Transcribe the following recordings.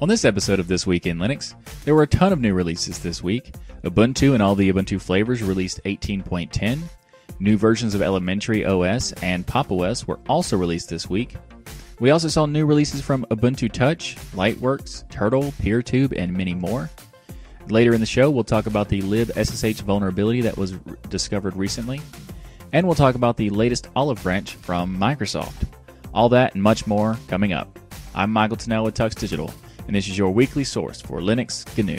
On this episode of This Week in Linux, there were a ton of new releases this week. Ubuntu and all the Ubuntu flavors released 18.10. New versions of Elementary OS and Pop! OS were also released this week. We also saw new releases from Ubuntu Touch, Lightworks, Turtl, PeerTube, and many more. Later in the show, we'll talk about the libssh vulnerability that was r- discovered recently, and we'll talk about the latest olive branch from Microsoft. All that and much more coming up. I'm Michael Tunnell with Tux Digital, and this is your weekly source for Linux GNU.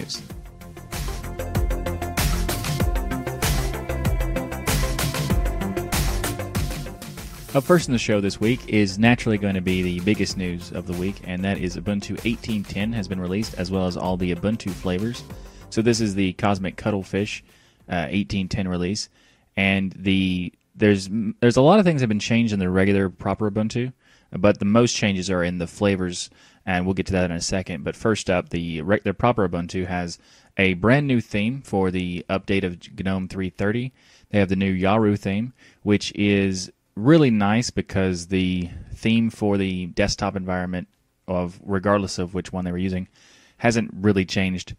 Up first in the show this week is naturally going to be the biggest news of the week, and that is Ubuntu 18.10 has been released, as well as all the Ubuntu flavors. So this is the Cosmic Cuttlefish uh, 18.10 release, and the there's there's a lot of things that have been changed in the regular proper Ubuntu, but the most changes are in the flavors, and we'll get to that in a second. But first up, the regular proper Ubuntu has a brand new theme for the update of GNOME 3.30. They have the new Yaru theme, which is really nice because the theme for the desktop environment of regardless of which one they were using hasn't really changed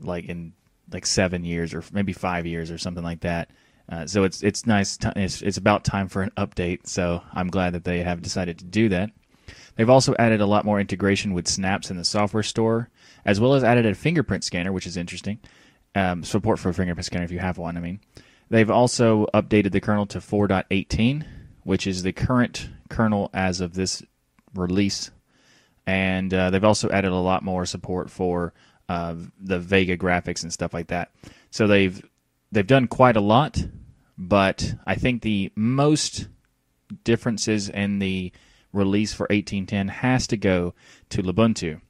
like in like seven years or maybe five years or something like that. Uh, so it's it's nice. T- it's it's about time for an update. So I'm glad that they have decided to do that. They've also added a lot more integration with snaps in the software store, as well as added a fingerprint scanner, which is interesting. Um, support for a fingerprint scanner if you have one. I mean, they've also updated the kernel to 4.18, which is the current kernel as of this release, and uh, they've also added a lot more support for uh, the Vega graphics and stuff like that. So they've they've done quite a lot, but I think the most differences in the release for 1810 has to go to Lubuntu,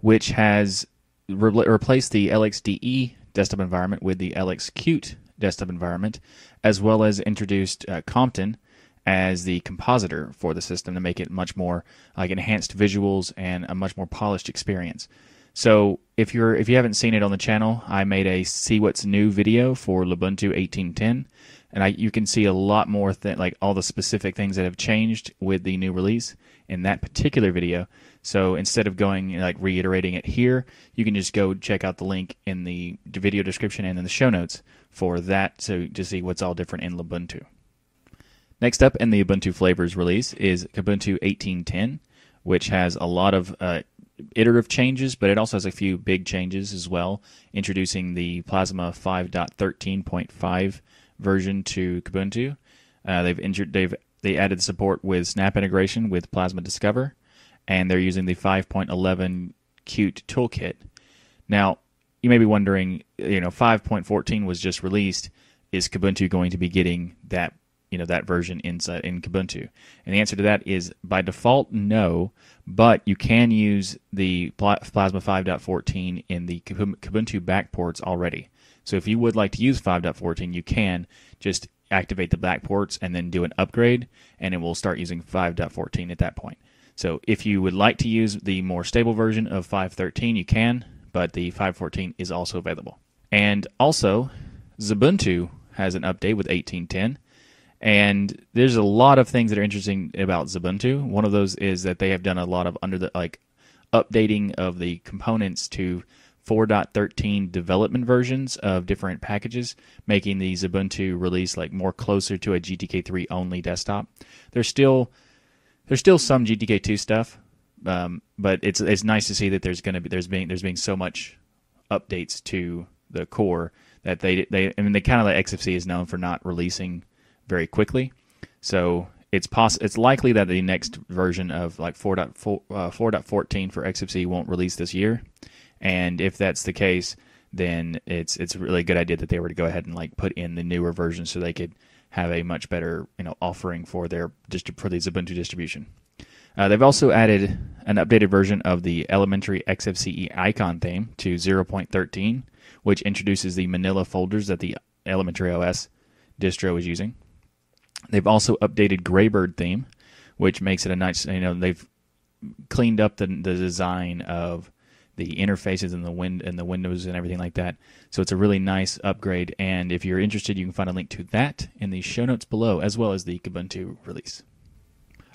which has re- replaced the LXDE desktop environment with the LXQt desktop environment, as well as introduced uh, Compton as the compositor for the system to make it much more like enhanced visuals and a much more polished experience. So if you're if you haven't seen it on the channel, I made a see what's new video for Lubuntu 1810, and I you can see a lot more th- like all the specific things that have changed with the new release in that particular video. So instead of going like reiterating it here, you can just go check out the link in the video description and in the show notes for that to to see what's all different in Lubuntu. Next up in the Ubuntu flavors release is Ubuntu 1810, which has a lot of uh, iterative changes, but it also has a few big changes as well, introducing the Plasma 5.13.5 version to Kubuntu. Uh, they've injured, they've they added support with Snap integration with Plasma Discover, and they're using the 5.11 Qt toolkit. Now, you may be wondering, you know, 5.14 was just released. Is Kubuntu going to be getting that you know that version inside in Kubuntu? And the answer to that is by default no, but you can use the Plasma 5.14 in the Kubuntu backports already. So if you would like to use 5.14, you can just activate the backports and then do an upgrade, and it will start using 5.14 at that point. So if you would like to use the more stable version of 5.13, you can, but the 5.14 is also available. And also, Xubuntu has an update with 18.10. And there's a lot of things that are interesting about Xubuntu. One of those is that they have done a lot of under the like updating of the components to 4.13 development versions of different packages, making the Ubuntu release like more closer to a GTK3 only desktop. There's still there's still some GTK2 stuff, um, but it's it's nice to see that there's going to be there's being there's being so much updates to the core that they they I mean they kind of like XFC is known for not releasing very quickly. So it's poss- it's likely that the next version of like 4.4 uh, 4.14 for XFC won't release this year. And if that's the case, then it's it's a really good idea that they were to go ahead and like put in the newer version so they could have a much better you know offering for their for the Ubuntu distribution. Uh, they've also added an updated version of the elementary XFCE icon theme to 0.13, which introduces the manila folders that the elementary OS distro is using. They've also updated Greybird theme, which makes it a nice. You know, they've cleaned up the the design of the interfaces and the wind and the windows and everything like that. So it's a really nice upgrade. And if you're interested, you can find a link to that in the show notes below, as well as the Ubuntu release.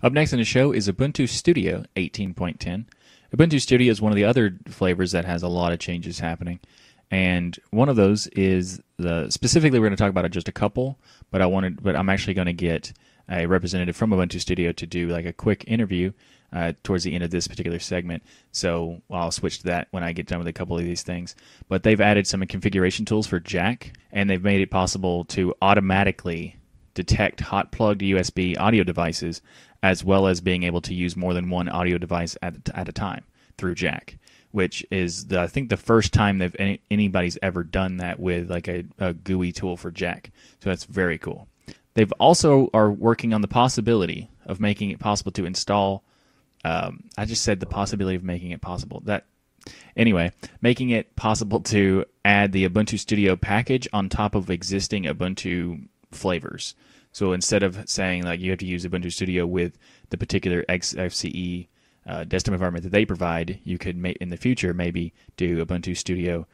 Up next in the show is Ubuntu Studio 18.10. Ubuntu Studio is one of the other flavors that has a lot of changes happening. And one of those is the specifically we're going to talk about just a couple, but I wanted but I'm actually going to get a representative from Ubuntu Studio to do like a quick interview uh, towards the end of this particular segment. So I'll switch to that when I get done with a couple of these things. But they've added some configuration tools for Jack, and they've made it possible to automatically detect hot plugged USB audio devices, as well as being able to use more than one audio device at, at a time through Jack. Which is, the, I think, the first time that any, anybody's ever done that with like a, a GUI tool for Jack. So that's very cool. They've also are working on the possibility of making it possible to install um, I just said the possibility of making it possible. That anyway, making it possible to add the Ubuntu Studio package on top of existing Ubuntu flavors. So instead of saying like you have to use Ubuntu Studio with the particular XFCE uh, desktop environment that they provide, you could make in the future maybe do Ubuntu Studio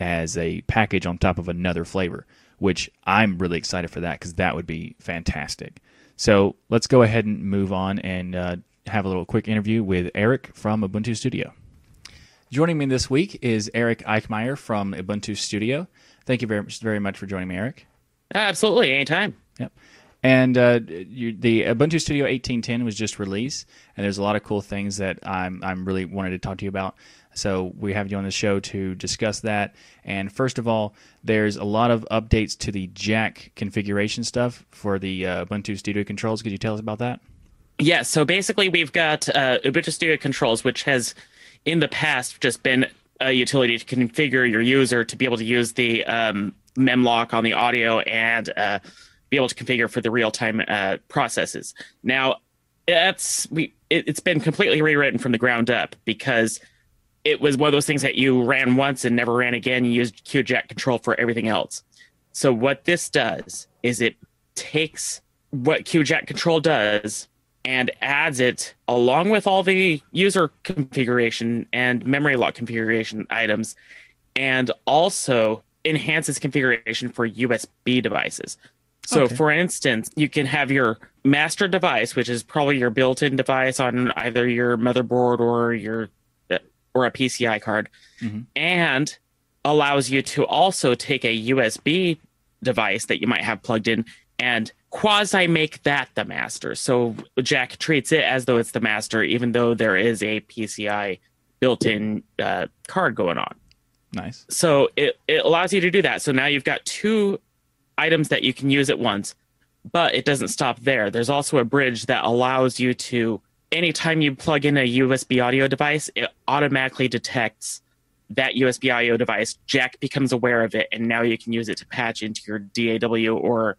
as a package on top of another flavor, which I'm really excited for that because that would be fantastic. So let's go ahead and move on and uh, have a little quick interview with Eric from Ubuntu Studio. Joining me this week is Eric Eickmeyer from Ubuntu Studio. Thank you very much, very much for joining me, Eric. Absolutely, anytime. Yep. And uh, you, the Ubuntu Studio 18.10 was just released, and there's a lot of cool things that I'm I'm really wanted to talk to you about. So we have you on the show to discuss that. And first of all, there's a lot of updates to the Jack configuration stuff for the uh, Ubuntu Studio controls. Could you tell us about that? Yeah, so basically we've got uh, Ubuntu Studio Controls, which has in the past just been a utility to configure your user to be able to use the um, memlock on the audio and uh, be able to configure for the real-time uh, processes. Now, that's we it, it's been completely rewritten from the ground up because it was one of those things that you ran once and never ran again. You used QJack control for everything else. So what this does is it takes what QJack control does and adds it along with all the user configuration and memory lock configuration items, and also enhances configuration for USB devices. So, okay. for instance, you can have your master device, which is probably your built-in device on either your motherboard or your or a PCI card, mm-hmm. and allows you to also take a USB device that you might have plugged in and quasi make that the master. So Jack treats it as though it's the master, even though there is a PCI built in uh, card going on. Nice. So it, it allows you to do that. So now you've got two items that you can use at once, but it doesn't stop there. There's also a bridge that allows you to, anytime you plug in a USB audio device, it automatically detects that USB audio device. Jack becomes aware of it, and now you can use it to patch into your DAW or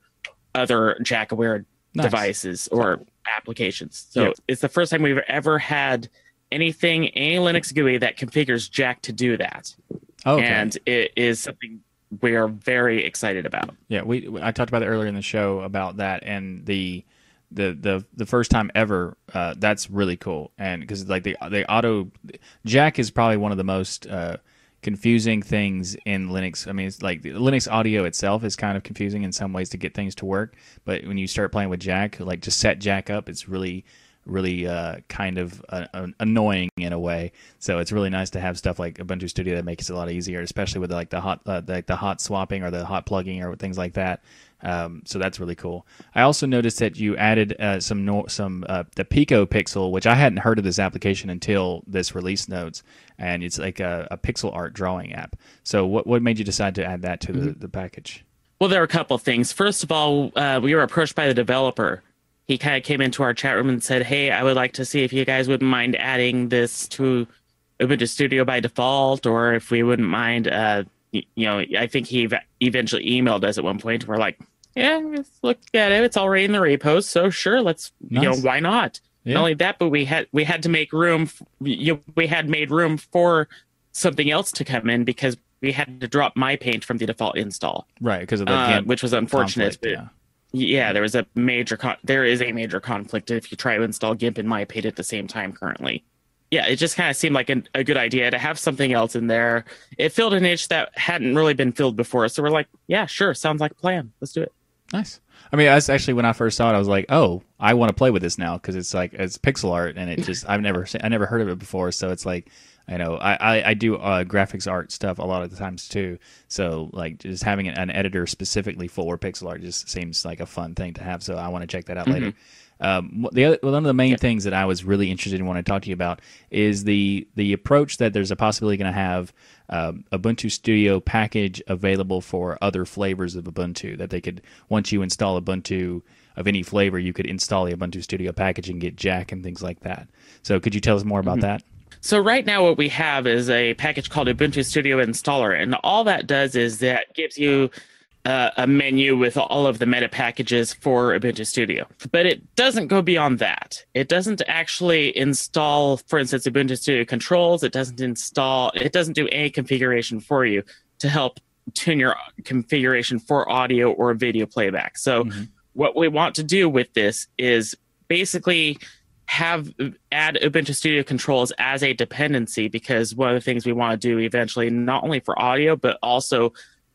other Jack aware nice. devices or applications. So yep. it's the first time we've ever had anything, any Linux GUI that configures Jack to do that. Okay. And it is something we are very excited about. Yeah, we I talked about it earlier in the show about that and the the the the first time ever. Uh, that's really cool, and because like the the auto Jack is probably one of the most uh, confusing things in Linux. I mean, it's like Linux audio itself is kind of confusing in some ways to get things to work. But when you start playing with Jack, like just set Jack up, it's really, really uh, kind of uh, annoying in a way. So it's really nice to have stuff like Ubuntu Studio that makes it a lot easier, especially with like the hot, uh, like the hot swapping or the hot plugging or things like that. Um, so that's really cool. I also noticed that you added uh, some no, some uh, the PikoPixel, which I hadn't heard of this application until this release notes, and it's like a, a pixel art drawing app. So what what made you decide to add that to mm-hmm. the, the package? Well, there are a couple things. First of all, uh, we were approached by the developer. He kind of came into our chat room and said, "Hey, I would like to see if you guys wouldn't mind adding this to Ubuntu Studio by default, or if we wouldn't mind." Uh, you know, I think he eventually emailed us at one point. We're like, yeah, let's look at it. It's already in the repos, so sure, let's nice. you know why not? Yeah. Not only that, but we had we had to make room. You we had made room for something else to come in because we had to drop MyPaint from the default install. Right, because of the uh, which was unfortunate. Conflict, yeah. yeah, there was a major con- there is a major conflict if you try to install GIMP and MyPaint at the same time currently. Yeah, it just kind of seemed like a, a good idea to have something else in there. It filled a niche that hadn't really been filled before, so we're like, yeah, sure, sounds like a plan. Let's do it. Nice. I mean, that's actually when I first saw it, I was like, "Oh, I want to play with this now" because it's like it's pixel art, and it just I've never I never heard of it before, so it's like I know I I, I do uh, graphics art stuff a lot of the times too. So like just having an, editor specifically for pixel art just seems like a fun thing to have. So I want to check that out mm-hmm. later. Um, the other, one of the main yeah. things that I was really interested in want to talk to you about is the the approach that there's a possibility going to have um, Ubuntu Studio package available for other flavors of Ubuntu that they could once you install Ubuntu of any flavor you could install the Ubuntu Studio package and get Jack and things like that. So could you tell us more about mm-hmm. that? So right now what we have is a package called Ubuntu Studio Installer and all that does is that gives you uh, a menu with all of the meta packages for Ubuntu Studio. But it doesn't go beyond that. It doesn't actually install, for instance, Ubuntu Studio controls. It doesn't install, it doesn't do any configuration for you to help tune your configuration for audio or video playback. So, mm-hmm. what we want to do with this is basically have add Ubuntu Studio controls as a dependency because one of the things we want to do eventually, not only for audio, but also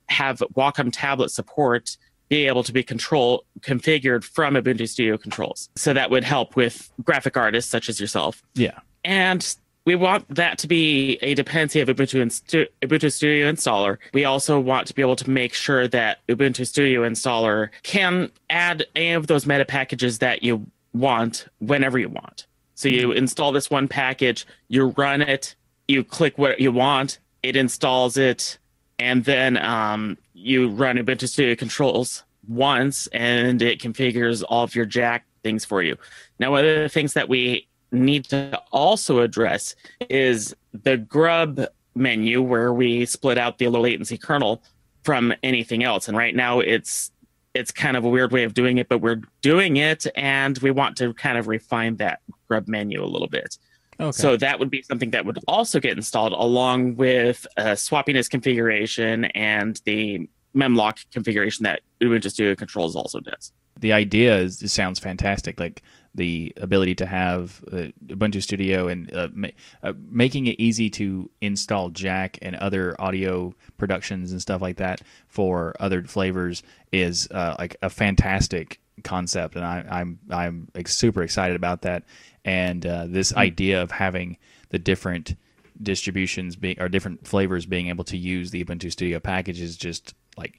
have Wacom tablet support be able to be control configured from Ubuntu Studio controls. So that would help with graphic artists such as yourself. Yeah. And we want that to be a dependency of Ubuntu, Instu- Ubuntu Studio Installer. We also want to be able to make sure that Ubuntu Studio Installer can add any of those meta packages that you want whenever you want. So you install this one package, you run it, you click what you want, it installs it, and then um, you run Ubuntu Studio controls once, and it configures all of your Jack things for you. Now, one of the things that we need to also address is the grub menu where we split out the low latency kernel from anything else. And right now, it's it's kind of a weird way of doing it, but we're doing it, and we want to kind of refine that grub menu a little bit. Okay. So that would be something that would also get installed along with uh, swappiness configuration and the memlock configuration that Ubuntu Studio Controls also does. The idea is it sounds fantastic. Like the ability to have uh, Ubuntu Studio and uh, ma- uh, making it easy to install Jack and other audio productions and stuff like that for other flavors is uh, like a fantastic concept, and I, am I'm, I'm like super excited about that. And uh, this mm-hmm. idea of having the different distributions being or different flavors being able to use the Ubuntu Studio package is just like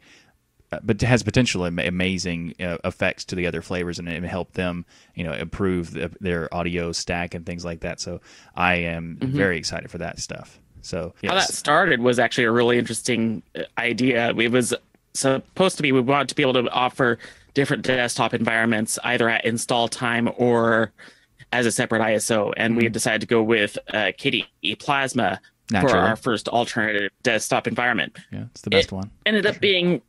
uh, but has potential amazing uh, effects to the other flavors and, and help them, you know, improve the, their audio stack and things like that. So I am mm-hmm. very excited for that stuff. So yes. how that started was actually a really interesting uh, idea. It was supposed to be we wanted to be able to offer different desktop environments either at install time or as a separate ISO, and mm-hmm. we decided to go with uh, KDE Plasma Naturally. for our first alternative desktop environment. Yeah, it's the best it one. Ended up being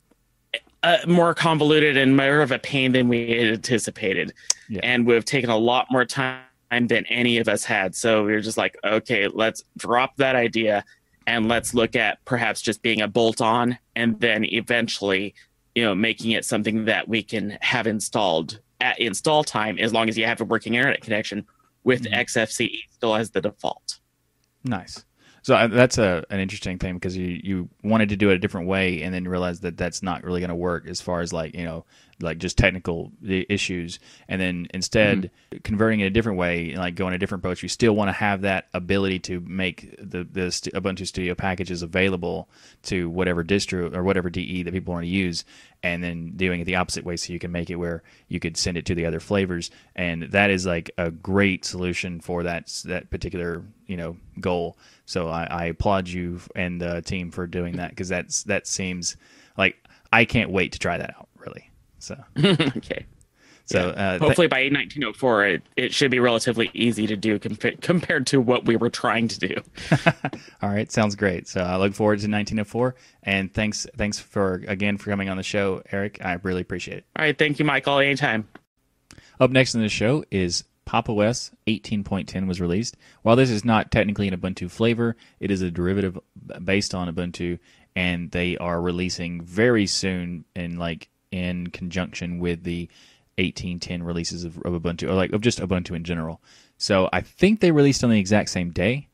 uh, more convoluted and more of a pain than we had anticipated, yeah. and we've taken a lot more time than any of us had. So we were just like, okay, let's drop that idea and let's look at perhaps just being a bolt on, and then eventually, you know, making it something that we can have installed at install time as long as you have a working internet connection with mm-hmm. XFCE still as the default. Nice. So uh, that's a an interesting thing because you you wanted to do it a different way and then realized that that's not really going to work as far as like you know like just technical issues. And then instead mm-hmm. converting it a different way like going a different approach you still want to have that ability to make the the ubuntu studio packages available to whatever distro or whatever de that people want to use and then doing it the opposite way so you can make it where you could send it to the other flavors. And that is like a great solution for that that particular you know goal. So i, I applaud you and the team for doing that because that's that seems like i can't wait to try that out so okay. So yeah. uh, hopefully by 1904, it, it should be relatively easy to do comp- compared to what we were trying to do. All right, sounds great. So I look forward to 1904, and thanks thanks for again for coming on the show, Eric. I really appreciate it. All right, thank you, Michael. Anytime. Up next in the show is Pop! OS 18.10 was released. While this is not technically an Ubuntu flavor, it is a derivative based on Ubuntu, and they are releasing very soon in like in conjunction with the 1810 releases of, of Ubuntu, or like of just Ubuntu in general. So I think they released on the exact same day.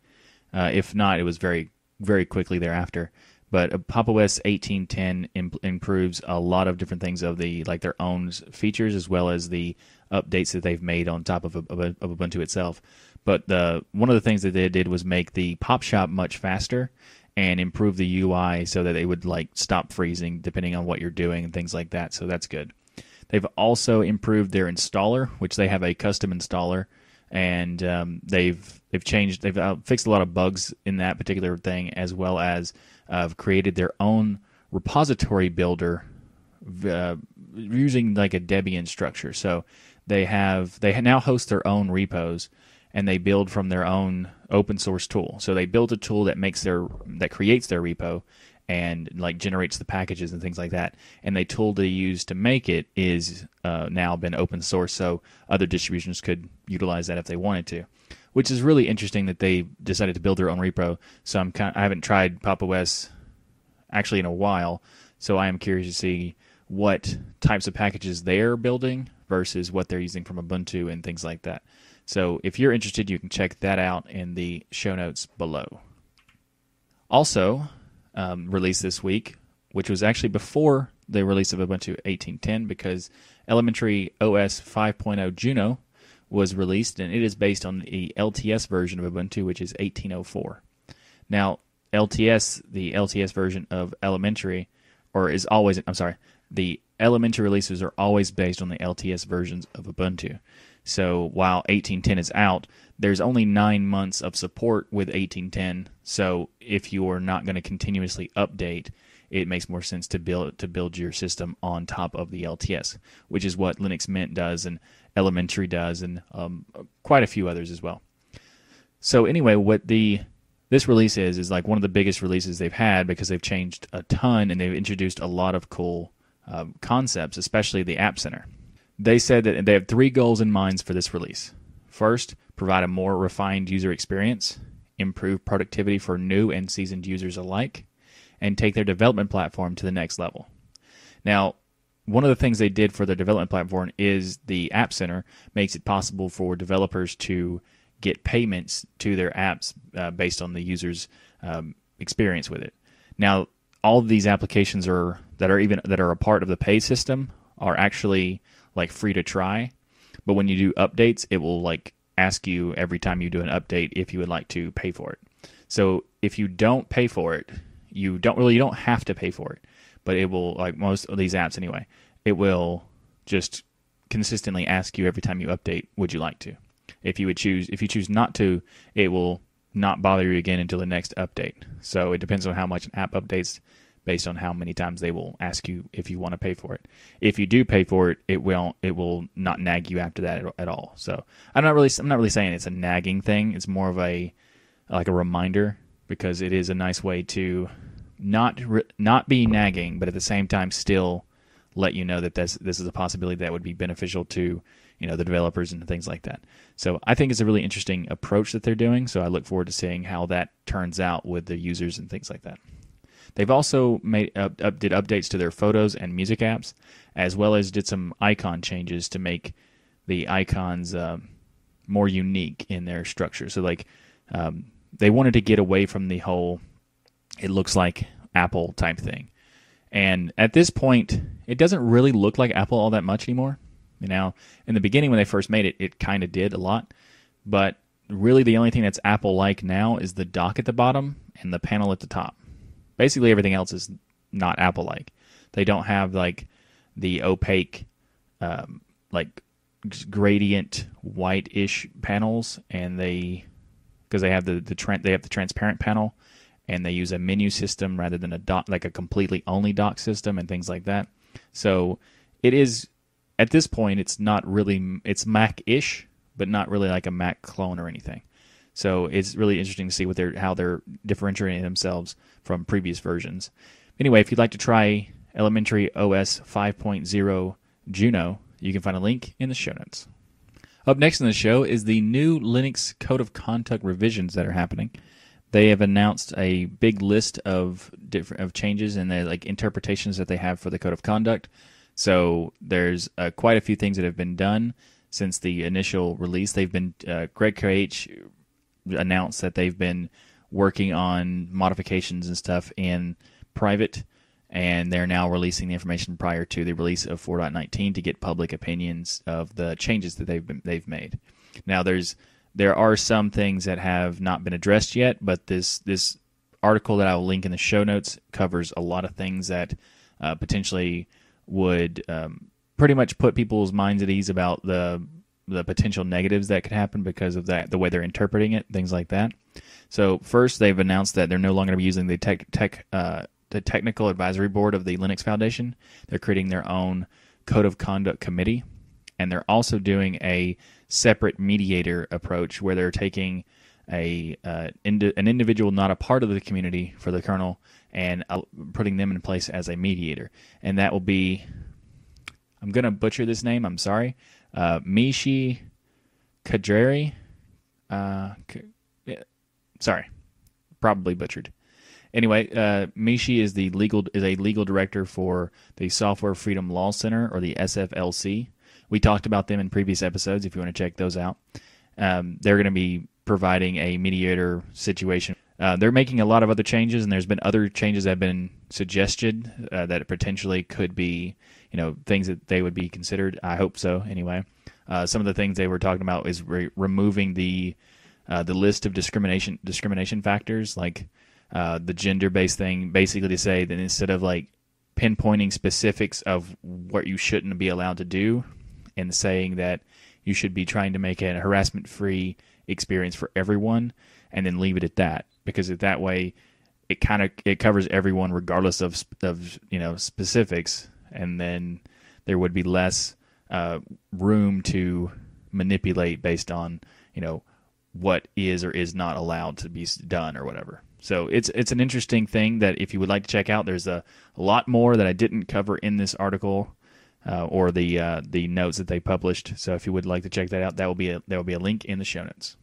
Uh, if not, it was very very quickly thereafter. But uh, Pop! OS 1810 imp- improves a lot of different things of the like their own features as well as the updates that they've made on top of, of, of Ubuntu itself. But the one of the things that they did was make the Pop Shop much faster and improve the UI so that it would like stop freezing depending on what you're doing and things like that. So that's good. They've also improved their installer, which they have a custom installer, and um, they've they've changed they've uh, fixed a lot of bugs in that particular thing, as well as uh, created their own repository builder uh, using like a Debian structure. So they have they now host their own repos and they build from their own open source tool. So they build a tool that makes their that creates their repo and like generates the packages and things like that. And the tool they use to make it is uh, now been open source, so other distributions could utilize that if they wanted to. Which is really interesting that they decided to build their own repo. So I'm kind of, I haven't tried Pop! OS actually in a while, so I am curious to see what types of packages they're building versus what they're using from Ubuntu and things like that. So if you're interested, you can check that out in the show notes below. Also, um, released this week, which was actually before the release of Ubuntu 18.10 because Elementary OS 5.0 Juno was released and it is based on the LTS version of Ubuntu, which is 1804. Now, LTS, the LTS version of Elementary, or is always, I'm sorry, the elementary releases are always based on the LTS versions of Ubuntu. So while 1810 is out, there's only nine months of support with 1810. So if you are not going to continuously update, it makes more sense to build to build your system on top of the LTS, which is what Linux Mint does and Elementary does, and um, quite a few others as well. So anyway, what the this release is is like one of the biggest releases they've had because they've changed a ton and they've introduced a lot of cool um, concepts, especially the App Center. They said that they have three goals in mind for this release. First, provide a more refined user experience, improve productivity for new and seasoned users alike, and take their development platform to the next level. Now, one of the things they did for their development platform is the App Center makes it possible for developers to get payments to their apps uh, based on the user's um, experience with it. Now, all of these applications are that are even that are a part of the pay system are actually like free to try. But when you do updates, it will like ask you every time you do an update if you would like to pay for it. So if you don't pay for it, you don't really you don't have to pay for it, but it will like most of these apps anyway. It will just consistently ask you every time you update, would you like to? If you would choose if you choose not to, it will not bother you again until the next update. So it depends on how much an app updates based on how many times they will ask you if you want to pay for it. If you do pay for it, it will it will not nag you after that at, all. So I'm not really I'm not really saying it's a nagging thing. It's more of a like a reminder because it is a nice way to not not be nagging, but at the same time still let you know that this this is a possibility that would be beneficial to you know the developers and things like that. So I think it's a really interesting approach that they're doing. So I look forward to seeing how that turns out with the users and things like that. They've also made up, up, did updates to their photos and music apps, as well as did some icon changes to make the icons uh, more unique in their structure. So like um, they wanted to get away from the whole it looks like Apple type thing. And at this point, it doesn't really look like Apple all that much anymore. You know, in the beginning when they first made it, it kind of did a lot, but really the only thing that's Apple like now is the dock at the bottom and the panel at the top. Basically, everything else is not Apple like. They don't have like the opaque, um, like gradient white-ish panels, and they because they have the the tra- they have the transparent panel, and they use a menu system rather than a dot like a completely only dock system and things like that. So it is at this point it's not really it's Mac-ish, but not really like a Mac clone or anything. So it's really interesting to see what they're how they're differentiating themselves from previous versions. Anyway, if you'd like to try Elementary OS 5.0 Juno, you can find a link in the show notes. Up next in the show is the new Linux Code of Conduct revisions that are happening. They have announced a big list of different of changes and the like interpretations that they have for the Code of Conduct. So there's uh, quite a few things that have been done since the initial release. They've been uh, Greg KH announced that they've been working on modifications and stuff in private, and they're now releasing the information prior to the release of 4.19 to get public opinions of the changes that they've been, they've made. Now, there's there are some things that have not been addressed yet, but this this article that I will link in the show notes covers a lot of things that uh, potentially would um, pretty much put people's minds at ease about the the potential negatives that could happen because of that the way they're interpreting it, things like that. So first, they've announced that they're no longer going to be using the tech, tech uh, the technical advisory board of the Linux Foundation. They're creating their own code of conduct committee, and they're also doing a separate mediator approach where they're taking a uh, indi- an individual not a part of the community for the kernel and uh, putting them in place as a mediator, and that will be. I'm gonna butcher this name. I'm sorry, uh, Mishi Kadreri. Uh, yeah, sorry, probably butchered. Anyway, uh, Mishi is the legal is a legal director for the Software Freedom Law Center or the SFLC. We talked about them in previous episodes. If you want to check those out, um, they're going to be providing a mediator situation. Uh, they're making a lot of other changes, and there's been other changes that have been suggested uh, that potentially could be, you know, things that they would be considered. I hope so. Anyway, uh, some of the things they were talking about is re- removing the uh, the list of discrimination discrimination factors, like uh, the gender based thing, basically to say that instead of like pinpointing specifics of what you shouldn't be allowed to do, and saying that you should be trying to make a harassment free experience for everyone and then leave it at that because that way it kind of it covers everyone regardless of of you know specifics and then there would be less uh, room to manipulate based on you know what is or is not allowed to be done or whatever so it's it's an interesting thing that if you would like to check out there's a, a lot more that I didn't cover in this article uh, or the uh, the notes that they published. So if you would like to check that out, that will be a, there will be a link in the show notes.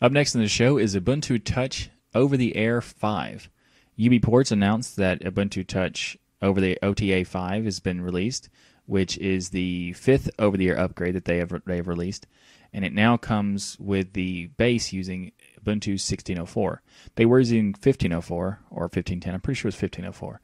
Up next in the show is Ubuntu Touch Over the Air 5. UBports announced that Ubuntu Touch Over the OTA 5 has been released, which is the fifth over the air upgrade that they have they have released, and it now comes with the base using Ubuntu 1604. They were using 1504 or 1510. I'm pretty sure it's 1504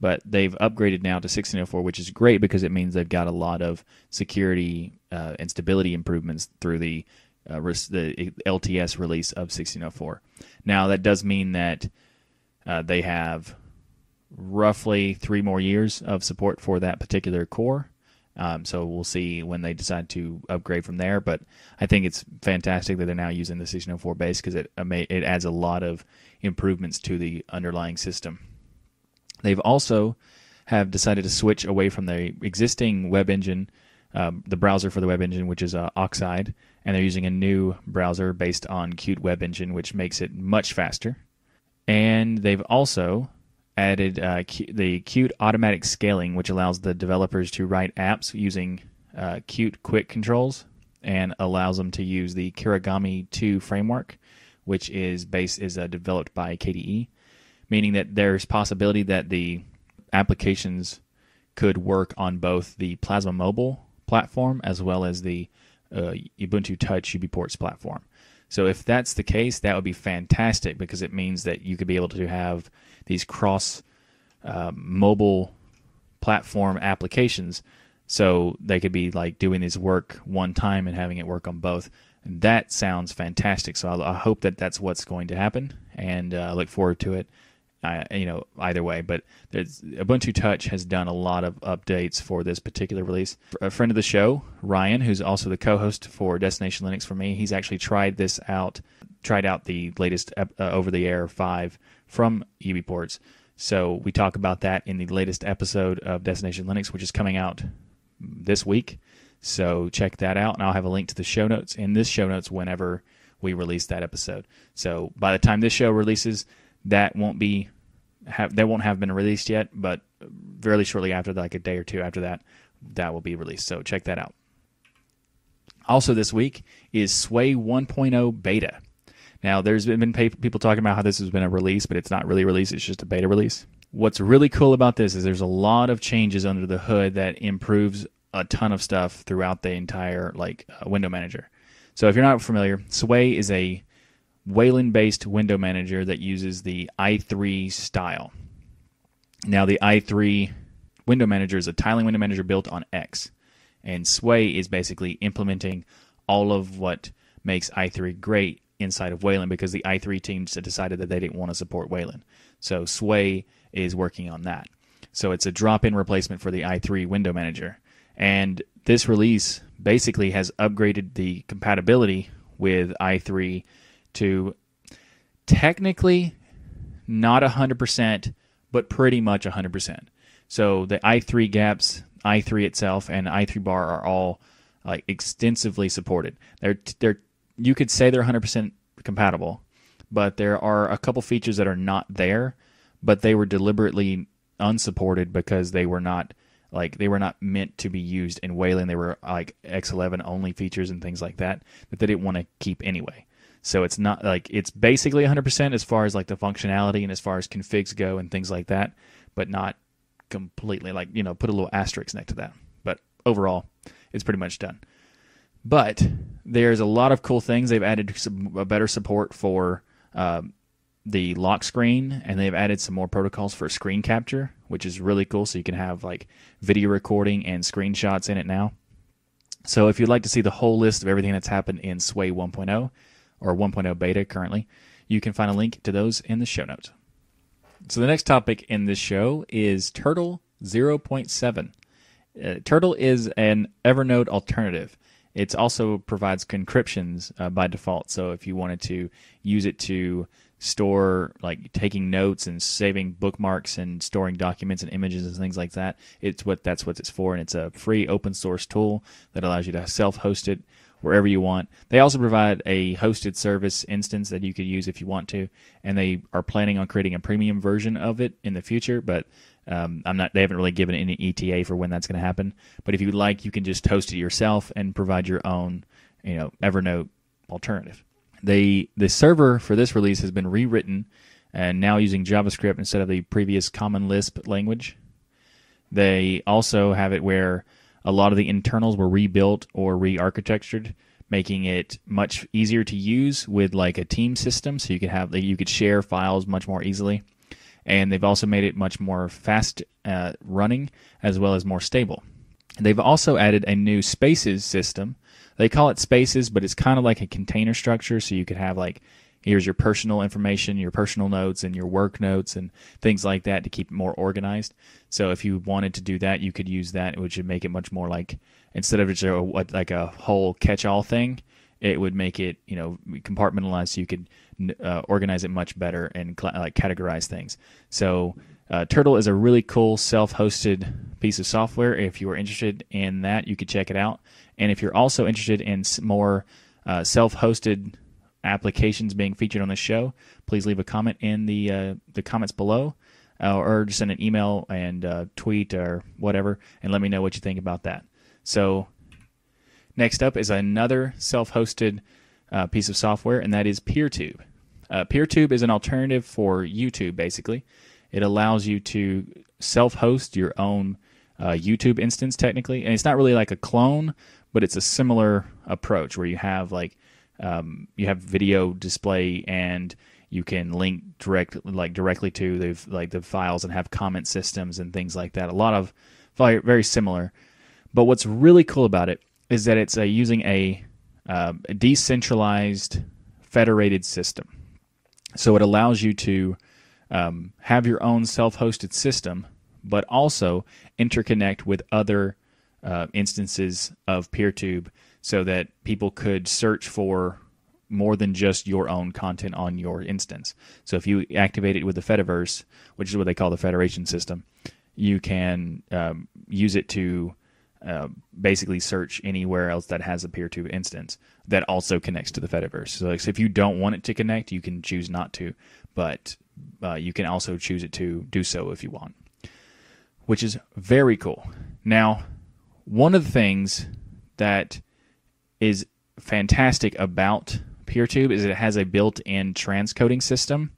but they've upgraded now to 1604, which is great because it means they've got a lot of security uh, and stability improvements through the uh, the LTS release of 1604. Now that does mean that uh, they have roughly three more years of support for that particular core. Um, so we'll see when they decide to upgrade from there. But I think it's fantastic that they're now using the 1604 base because it it adds a lot of improvements to the underlying system. They've also have decided to switch away from the existing web engine, um, the browser for the web engine, which is uh, Oxide, and they're using a new browser based on Qt Web Engine, which makes it much faster. And they've also added uh, the Qt automatic scaling, which allows the developers to write apps using uh, Qt Quick controls and allows them to use the Kirigami 2 framework, which is based is uh, developed by KDE meaning that there's possibility that the applications could work on both the Plasma Mobile platform as well as the uh, Ubuntu Touch UBports platform. So if that's the case, that would be fantastic because it means that you could be able to have these cross uh, mobile platform applications. So they could be like doing this work one time and having it work on both. And that sounds fantastic. So I, I, hope that that's what's going to happen, and uh, I look forward to it you know, either way. But Ubuntu Touch has done a lot of updates for this particular release. A friend of the show, Ryan, who's also the co-host for Destination Linux for me, he's actually tried this out, tried out the latest uh, over-the-air five from UBports. So we talk about that in the latest episode of Destination Linux, which is coming out this week. So check that out, and I'll have a link to the show notes in this show notes whenever we release that episode. So by the time this show releases, that won't be have they won't have been released yet, but fairly shortly after, like a day or two after that, that will be released. So check that out. Also, this week is Sway 1.0 beta. Now, there's been people talking about how this has been a release, but it's not really released. It's just a beta release. What's really cool about this is there's a lot of changes under the hood that improves a ton of stuff throughout the entire like uh, window manager. So if you're not familiar, Sway is a Wayland based window manager that uses the i3 style. Now, the i3 window manager is a tiling window manager built on X, and Sway is basically implementing all of what makes i3 great inside of Wayland because the i3 team decided that they didn't want to support Wayland. So Sway is working on that. So it's a drop-in replacement for the i3 window manager. And this release basically has upgraded the compatibility with i3 to technically not 100%, but pretty much 100%. So the i3 gaps, i3 itself, and i3 bar are all like extensively supported. They're they're you could say they're 100% compatible, but there are a couple features that are not there, but they were deliberately unsupported because they were not like they were not meant to be used in Wayland. They were like X11 only features and things like that that they didn't want to keep anyway. So it's not like it's basically 100% as far as like the functionality and as far as configs go and things like that, but not completely like, you know, put a little asterisk next to that. But overall, it's pretty much done. But there's a lot of cool things. They've added some, a better support for um, the lock screen, and they've added some more protocols for screen capture, which is really cool. So you can have like video recording and screenshots in it now. So if you'd like to see the whole list of everything that's happened in Sway 1.0 or 1.0 beta currently, you can find a link to those in the show notes. So the next topic in this show is Turtl 0.7. Uh, Turtl is an Evernote alternative. It also provides encryptions uh, by default. So if you wanted to use it to store like taking notes and saving bookmarks and storing documents and images and things like that, it's what that's what it's for. And it's a free open source tool that allows you to self-host it wherever you want. They also provide a hosted service instance that you could use if you want to, and they are planning on creating a premium version of it in the future. But um, I'm not. They haven't really given any ETA for when that's going to happen. But if you would like, you can just host it yourself and provide your own, you know, Evernote alternative. They the server for this release has been rewritten and now using JavaScript instead of the previous Common Lisp language. They also have it where a lot of the internals were rebuilt or re-architectured, making it much easier to use with like a team system. So you could have you could share files much more easily and they've also made it much more fast uh, running as well as more stable. They've also added a new spaces system. They call it spaces, but it's kind of like a container structure. So you could have like here's your personal information, your personal notes, and your work notes, and things like that to keep it more organized. So if you wanted to do that, you could use that, which would make it much more like instead of just a, like a whole catch-all thing, it would make it you know compartmentalized so you could uh, organize it much better and cl- like categorize things. So uh, Turtl is a really cool self-hosted piece of software. If you are interested in that, you could check it out. And if you're also interested in more uh, self-hosted applications being featured on the show, please leave a comment in the uh, the comments below. Uh, or just send an email and uh, tweet or whatever, and let me know what you think about that. So, next up is another self-hosted uh, piece of software, and that is PeerTube. Uh, PeerTube is an alternative for YouTube, basically. It allows you to self host your own uh, YouTube instance, technically. And it's not really like a clone, but it's a similar approach where you have like um, you have video display and you can link direct like directly to the like the files and have comment systems and things like that. A lot of very similar. But what's really cool about it is that it's uh, using a uh, a decentralized federated system. So it allows you to um, have your own self hosted system, but also interconnect with other uh, instances of PeerTube so that people could search for more than just your own content on your instance. So if you activate it with the Fediverse, which is what they call the federation system, you can um, use it to uh, basically search anywhere else that has a PeerTube instance that also connects to the Fediverse. So if you don't want it to connect, you can choose not to, but uh, you can also choose it to do so if you want, which is very cool. Now, one of the things that is fantastic about PeerTube is it has a built-in transcoding system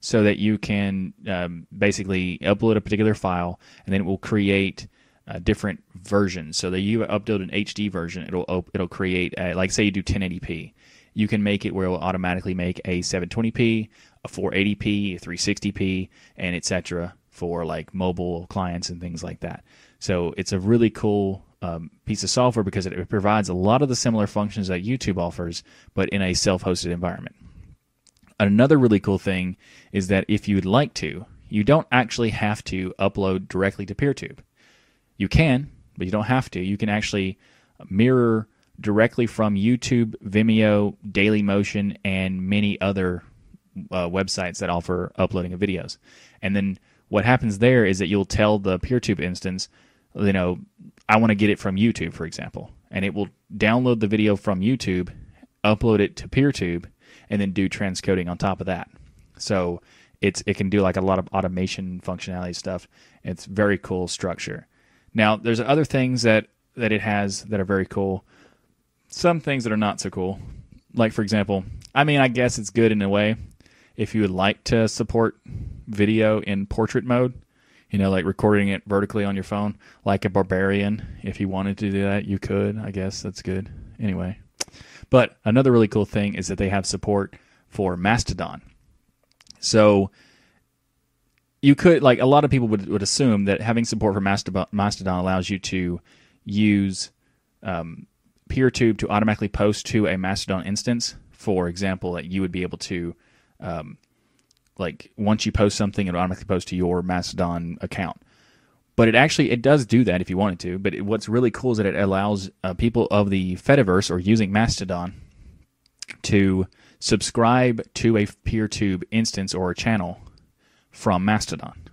so that you can um, basically upload a particular file and then it will create uh, different versions. So that you upload an HD version, it'll op- it'll create a, like say you do 1080p. You can make it where it will automatically make a 720p, a 480p, a 360p, and etc. for like mobile clients and things like that. So it's a really cool um, piece of software because it, provides a lot of the similar functions that YouTube offers, but in a self-hosted environment. Another really cool thing is that if you'd like to, you don't actually have to upload directly to PeerTube. You can, but you don't have to. You can actually mirror directly from YouTube, Vimeo, Dailymotion, and many other uh, websites that offer uploading of videos. And then what happens there is that you'll tell the PeerTube instance, you know, I want to get it from YouTube, for example, and it will download the video from YouTube, upload it to PeerTube, and then do transcoding on top of that. So it's it can do like a lot of automation functionality stuff. It's very cool structure. Now there's other things that that it has that are very cool. Some things that are not so cool. Like for example, I mean I guess it's good in a way if you would like to support video in portrait mode, you know, like recording it vertically on your phone, like a barbarian. If you wanted to do that, you could. I guess that's good. Anyway, but another really cool thing is that they have support for Mastodon. So you could like a lot of people would, would assume that having support for Mastodon, allows you to use um, PeerTube to automatically post to a Mastodon instance. For example, that you would be able to um, like once you post something, it automatically posts to your Mastodon account. But it actually it does do that if you wanted to. But it, what's really cool is that it allows uh, people of the Fediverse or using Mastodon to subscribe to a PeerTube instance or a channel from Mastodon.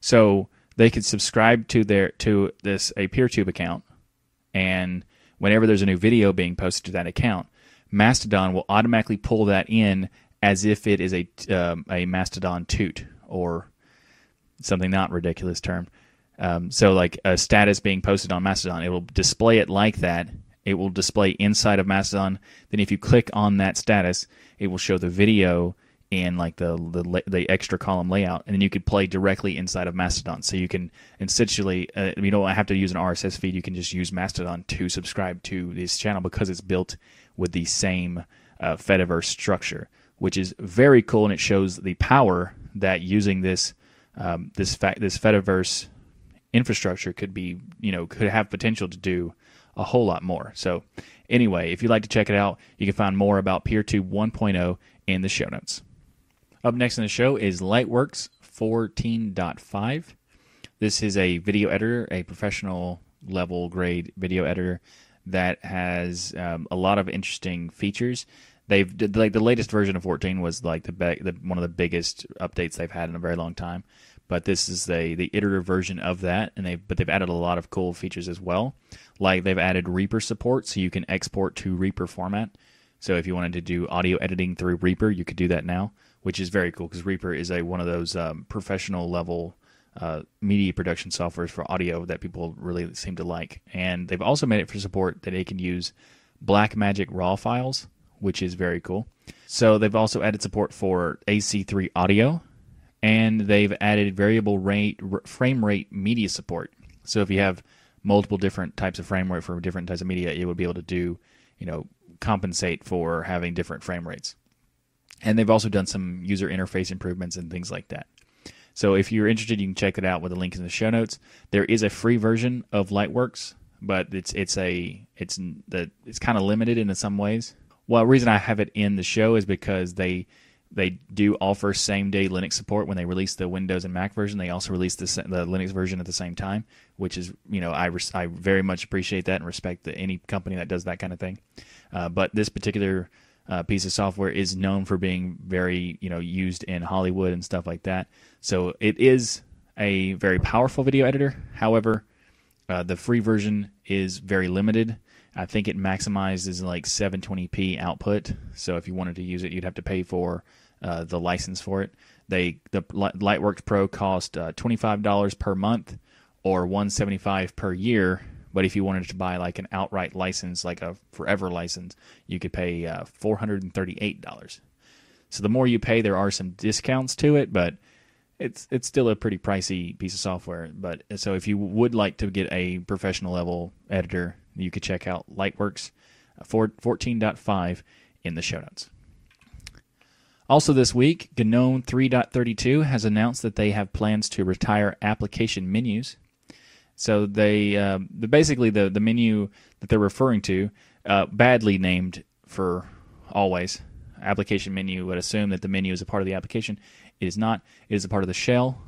So they could subscribe to their to this a PeerTube account, and whenever there's a new video being posted to that account, Mastodon will automatically pull that in as if it is a um, a Mastodon toot or something not ridiculous term. Um, so like a status being posted on Mastodon, it will display it like that. It will display inside of Mastodon. Then if you click on that status, it will show the video in like the the, the extra column layout, and then you could play directly inside of Mastodon. So you can essentially uh, you don't have to use an RSS feed. You can just use Mastodon to subscribe to this channel because it's built with the same uh, Fediverse structure which is very cool, and it shows the power that using this um, this fact this Fediverse infrastructure could be you know could have potential to do a whole lot more. So anyway, if you'd like to check it out, you can find more about PeerTube 1.0 in the show notes. Up next in the show is Lightworks 14.5. This is a video editor, a professional level grade video editor that has um, a lot of interesting features they've like the latest version of 14 was like the, be- the one of the biggest updates they've had in a very long time. But this is the the iterative version of that and they but they've added a lot of cool features as well. Like they've added reaper support so you can export to reaper format. So if you wanted to do audio editing through reaper you could do that now which is very cool because reaper is a one of those um, professional level uh, media production softwares for audio that people really seem to like. And they've also made it for support that it can use blackmagic raw files which is very cool. So they've also added support for AC3 audio, and they've added variable rate frame rate media support. So if you have multiple different types of frame rate for different types of media, it would be able to do, you know, compensate for having different frame rates. And they've also done some user interface improvements and things like that. So if you're interested, you can check it out with the link in the show notes. There is a free version of Lightworks, but it's it's a it's the it's kind of limited in some ways. Well, the reason I have it in the show is because they they do offer same day Linux support when they release the Windows and Mac version. They also release the, the Linux version at the same time, which is you know I res- I very much appreciate that and respect the, any company that does that kind of thing. Uh, but this particular uh, piece of software is known for being very you know used in Hollywood and stuff like that. So it is a very powerful video editor. However, uh, the free version is very limited. I think it maximizes like 720p output. So if you wanted to use it, you'd have to pay for uh, the license for it. They the Lightworks Pro cost uh, $25 per month or 175 per year. But if you wanted to buy like an outright license, like a forever license, you could pay uh, $438. So the more you pay, there are some discounts to it, but it's it's still a pretty pricey piece of software. But so if you would like to get a professional level editor, you could check out Lightworks 14.5 in the show notes. Also, this week, GNOME 3.32 has announced that they have plans to retire application menus. So they, uh, basically the the menu that they're referring to, uh, badly named for always. Application menu would assume that the menu is a part of the application. It is not. It is a part of the shell.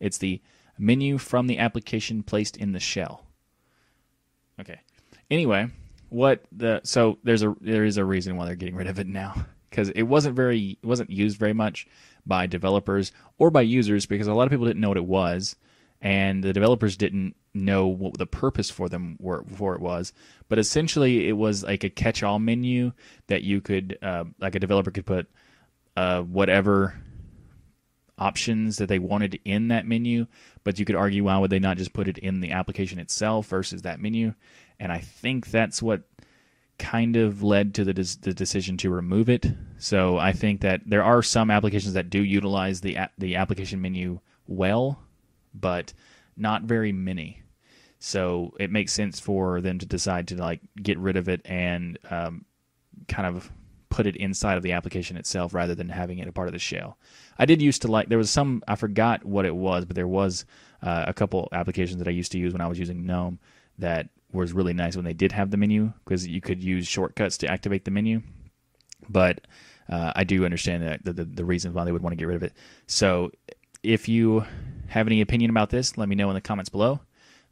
It's the menu from the application placed in the shell. Okay. Anyway, what the so there's a there is a reason why they're getting rid of it now. Because it wasn't very it wasn't used very much by developers or by users because a lot of people didn't know what it was. And the developers didn't know what the purpose for them were for it was. But essentially it was like a catch-all menu that you could uh, like a developer could put uh, whatever options that they wanted in that menu. But you could argue why would they not just put it in the application itself versus that menu and i think that's what kind of led to the, des- the decision to remove it. So I think that there are some applications that do utilize the a- the application menu well, but not very many. So it makes sense for them to decide to like get rid of it and um, kind of put it inside of the application itself rather than having it a part of the shell. I did used to like there was some I forgot what it was, but there was uh, a couple applications that I used to use when I was using GNOME that was really nice when they did have the menu because you could use shortcuts to activate the menu. But uh, I do understand that the, the, the reasons why they would want to get rid of it. So if you have any opinion about this, let me know in the comments below.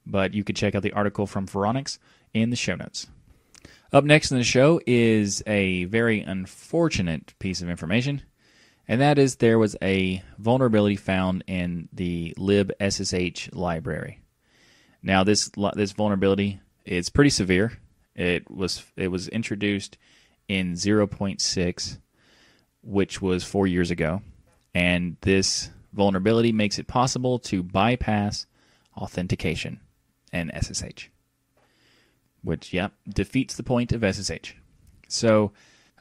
But you could check out the article from Phoronix in the show notes. Up next in the show is a very unfortunate piece of information, and that is there was a vulnerability found in the libssh library. Now, this this vulnerability is pretty severe. It was it was introduced in 0.6, which was four years ago, and this vulnerability makes it possible to bypass authentication and SSH, which yep defeats the point of SSH. So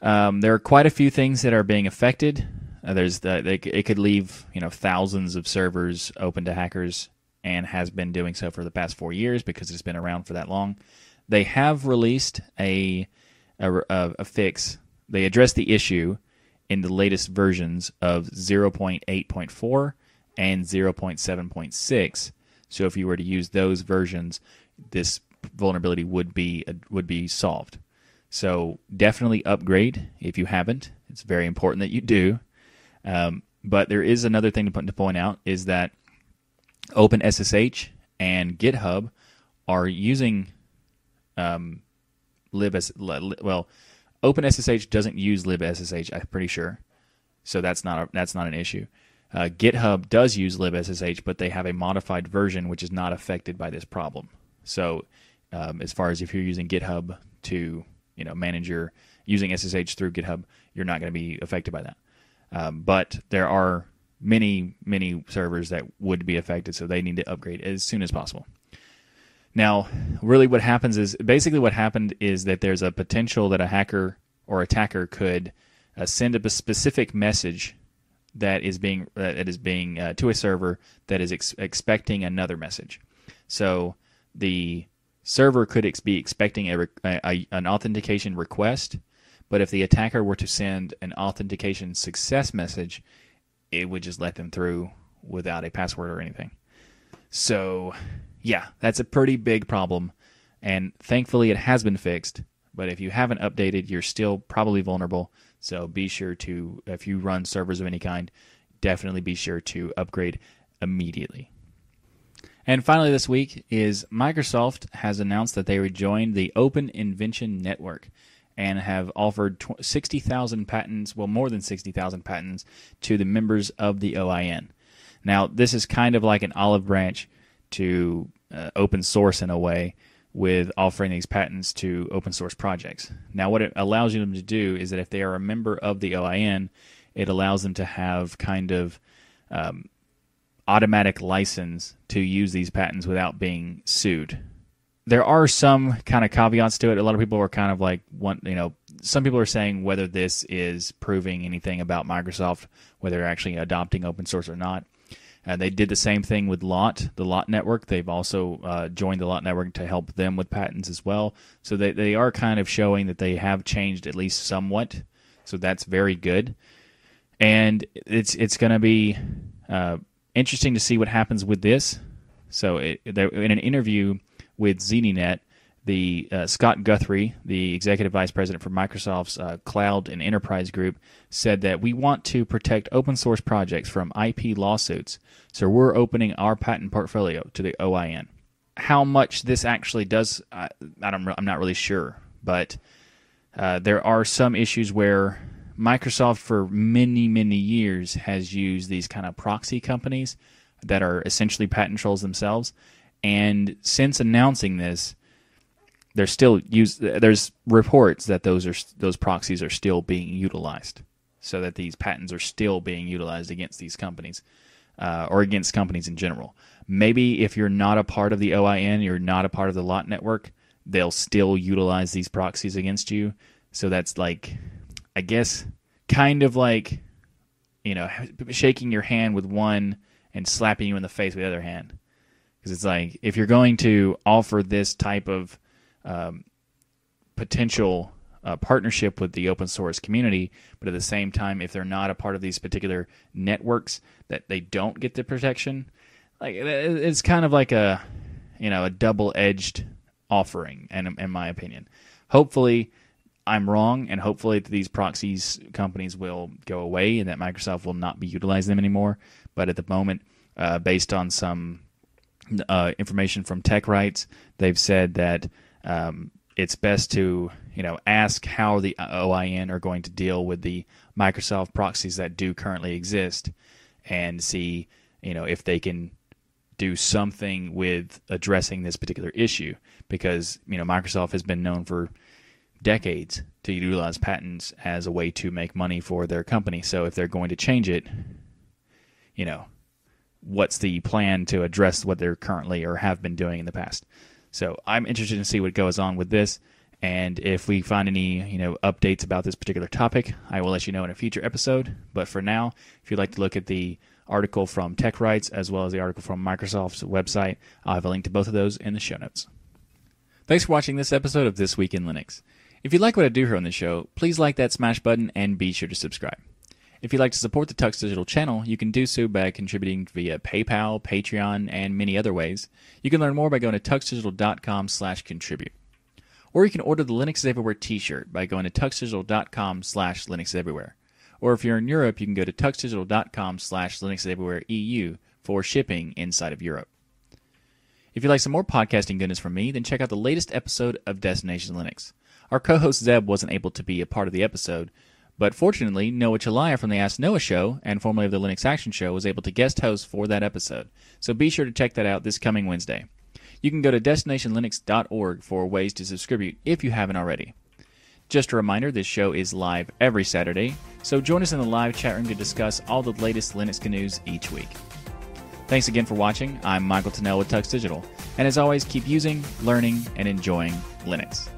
um, there are quite a few things that are being affected. Uh, there's the, it could leave you know thousands of servers open to hackers and has been doing so for the past four years because it's been around for that long. They have released a a, a fix. They address the issue in the latest versions of 0.8.4 and 0.7.6. So if you were to use those versions, this vulnerability would be would be solved. So definitely upgrade if you haven't. It's very important that you do. Um, but there is another thing to, put, to point out is that OpenSSH and GitHub are using um, libs. Well, OpenSSH doesn't use libssh. I'm pretty sure, so that's not a, that's not an issue. Uh, GitHub does use libssh, but they have a modified version which is not affected by this problem. So, um, as far as if you're using GitHub to you know manage your using SSH through GitHub, you're not going to be affected by that. Um, but there are many, many servers that would be affected, so they need to upgrade as soon as possible. Now, really, what happens is basically what happened is that there's a potential that a hacker or attacker could uh, send a specific message that is being uh, that is being uh, to a server that is ex- expecting another message. So the server could ex- be expecting a, a, an authentication request, but if the attacker were to send an authentication success message, it would just let them through without a password or anything. So, yeah, that's a pretty big problem. And thankfully, it has been fixed. But if you haven't updated, you're still probably vulnerable. So be sure to, if you run servers of any kind, definitely be sure to upgrade immediately. And finally, this week is Microsoft has announced that they would join the Open Invention Network and have offered 60,000 patents, well, more than 60,000 patents to the members of the OIN. Now, this is kind of like an olive branch to uh, open source in a way with offering these patents to open source projects. Now, what it allows them to do is that if they are a member of the OIN, it allows them to have kind of um, automatic license to use these patents without being sued there are some kind of caveats to it. A lot of people are kind of like, one, you know, some people are saying whether this is proving anything about Microsoft, whether they're actually adopting open source or not. Uh, they did the same thing with Lot, the Lot network. They've also uh, joined the Lot network to help them with patents as well. So they, they are kind of showing that they have changed at least somewhat. So that's very good. and it's it's going to be uh, interesting to see what happens with this. So, it, in an interview with ZDNet, the uh, Scott Guthrie, the executive vice president for Microsoft's uh, Cloud and Enterprise Group, said that we want to protect open source projects from IP lawsuits, so we're opening our patent portfolio to the OIN. How much this actually does, I, I am not really sure, but uh, there are some issues where Microsoft, for many, many years, has used these kind of proxy companies that are essentially patent trolls themselves. And since announcing this, there's still use. There's reports that those are those proxies are still being utilized, so that these patents are still being utilized against these companies, uh, or against companies in general. Maybe if you're not a part of the OIN, you're not a part of the lot network, they'll still utilize these proxies against you. So that's like I guess, kind of like, you know, shaking your hand with one and slapping you in the face with the other hand. Because it's like, if you're going to offer this type of um, potential uh, partnership with the open source community, but at the same time, if they're not a part of these particular networks, that they don't get the protection, like it's kind of like a, you know, a double edged offering, in, in my opinion. Hopefully, I'm wrong, and hopefully these proxies companies will go away and that Microsoft will not be utilizing them anymore. But at the moment, uh, based on some uh, information from TechRights, they've said that um, it's best to you know ask how the OIN are going to deal with the Microsoft proxies that do currently exist, and see you know if they can do something with addressing this particular issue because you know Microsoft has been known for decades to utilize patents as a way to make money for their company. So if they're going to change it, you know, what's the plan to address what they're currently or have been doing in the past? So I'm interested to see what goes on with this. And if we find any, you know, updates about this particular topic, I will let you know in a future episode. But for now, if you'd like to look at the article from TechRights as well as the article from Microsoft's website, I'll have a link to both of those in the show notes. Thanks for watching this episode of This Week in Linux. If you like what I do here on the show, please like that smash button and be sure to subscribe. If you'd like to support the Tux Digital channel, you can do so by contributing via PayPal, Patreon, and many other ways. You can learn more by going to tuxdigital.com slash contribute. Or you can order the Linux is Everywhere t-shirt by going to tuxdigital.com slash Linux Everywhere. Or if you're in Europe, you can go to tuxdigital.com slash Linux Everywhere EU for shipping inside of Europe. If you'd like some more podcasting goodness from me, then check out the latest episode of Destination Linux. Our co host Zeb wasn't able to be a part of the episode, but fortunately, Noah Chelliah from the Ask Noah show and formerly of the Linux Action Show was able to guest host for that episode. So be sure to check that out this coming Wednesday. You can go to destinationlinux.org for ways to subscribe if you haven't already. Just a reminder this show is live every Saturday, so join us in the live chat room to discuss all the latest Linux news each week. Thanks again for watching. I'm Michael Tunnell with Tux Digital, and as always, keep using, learning, and enjoying Linux.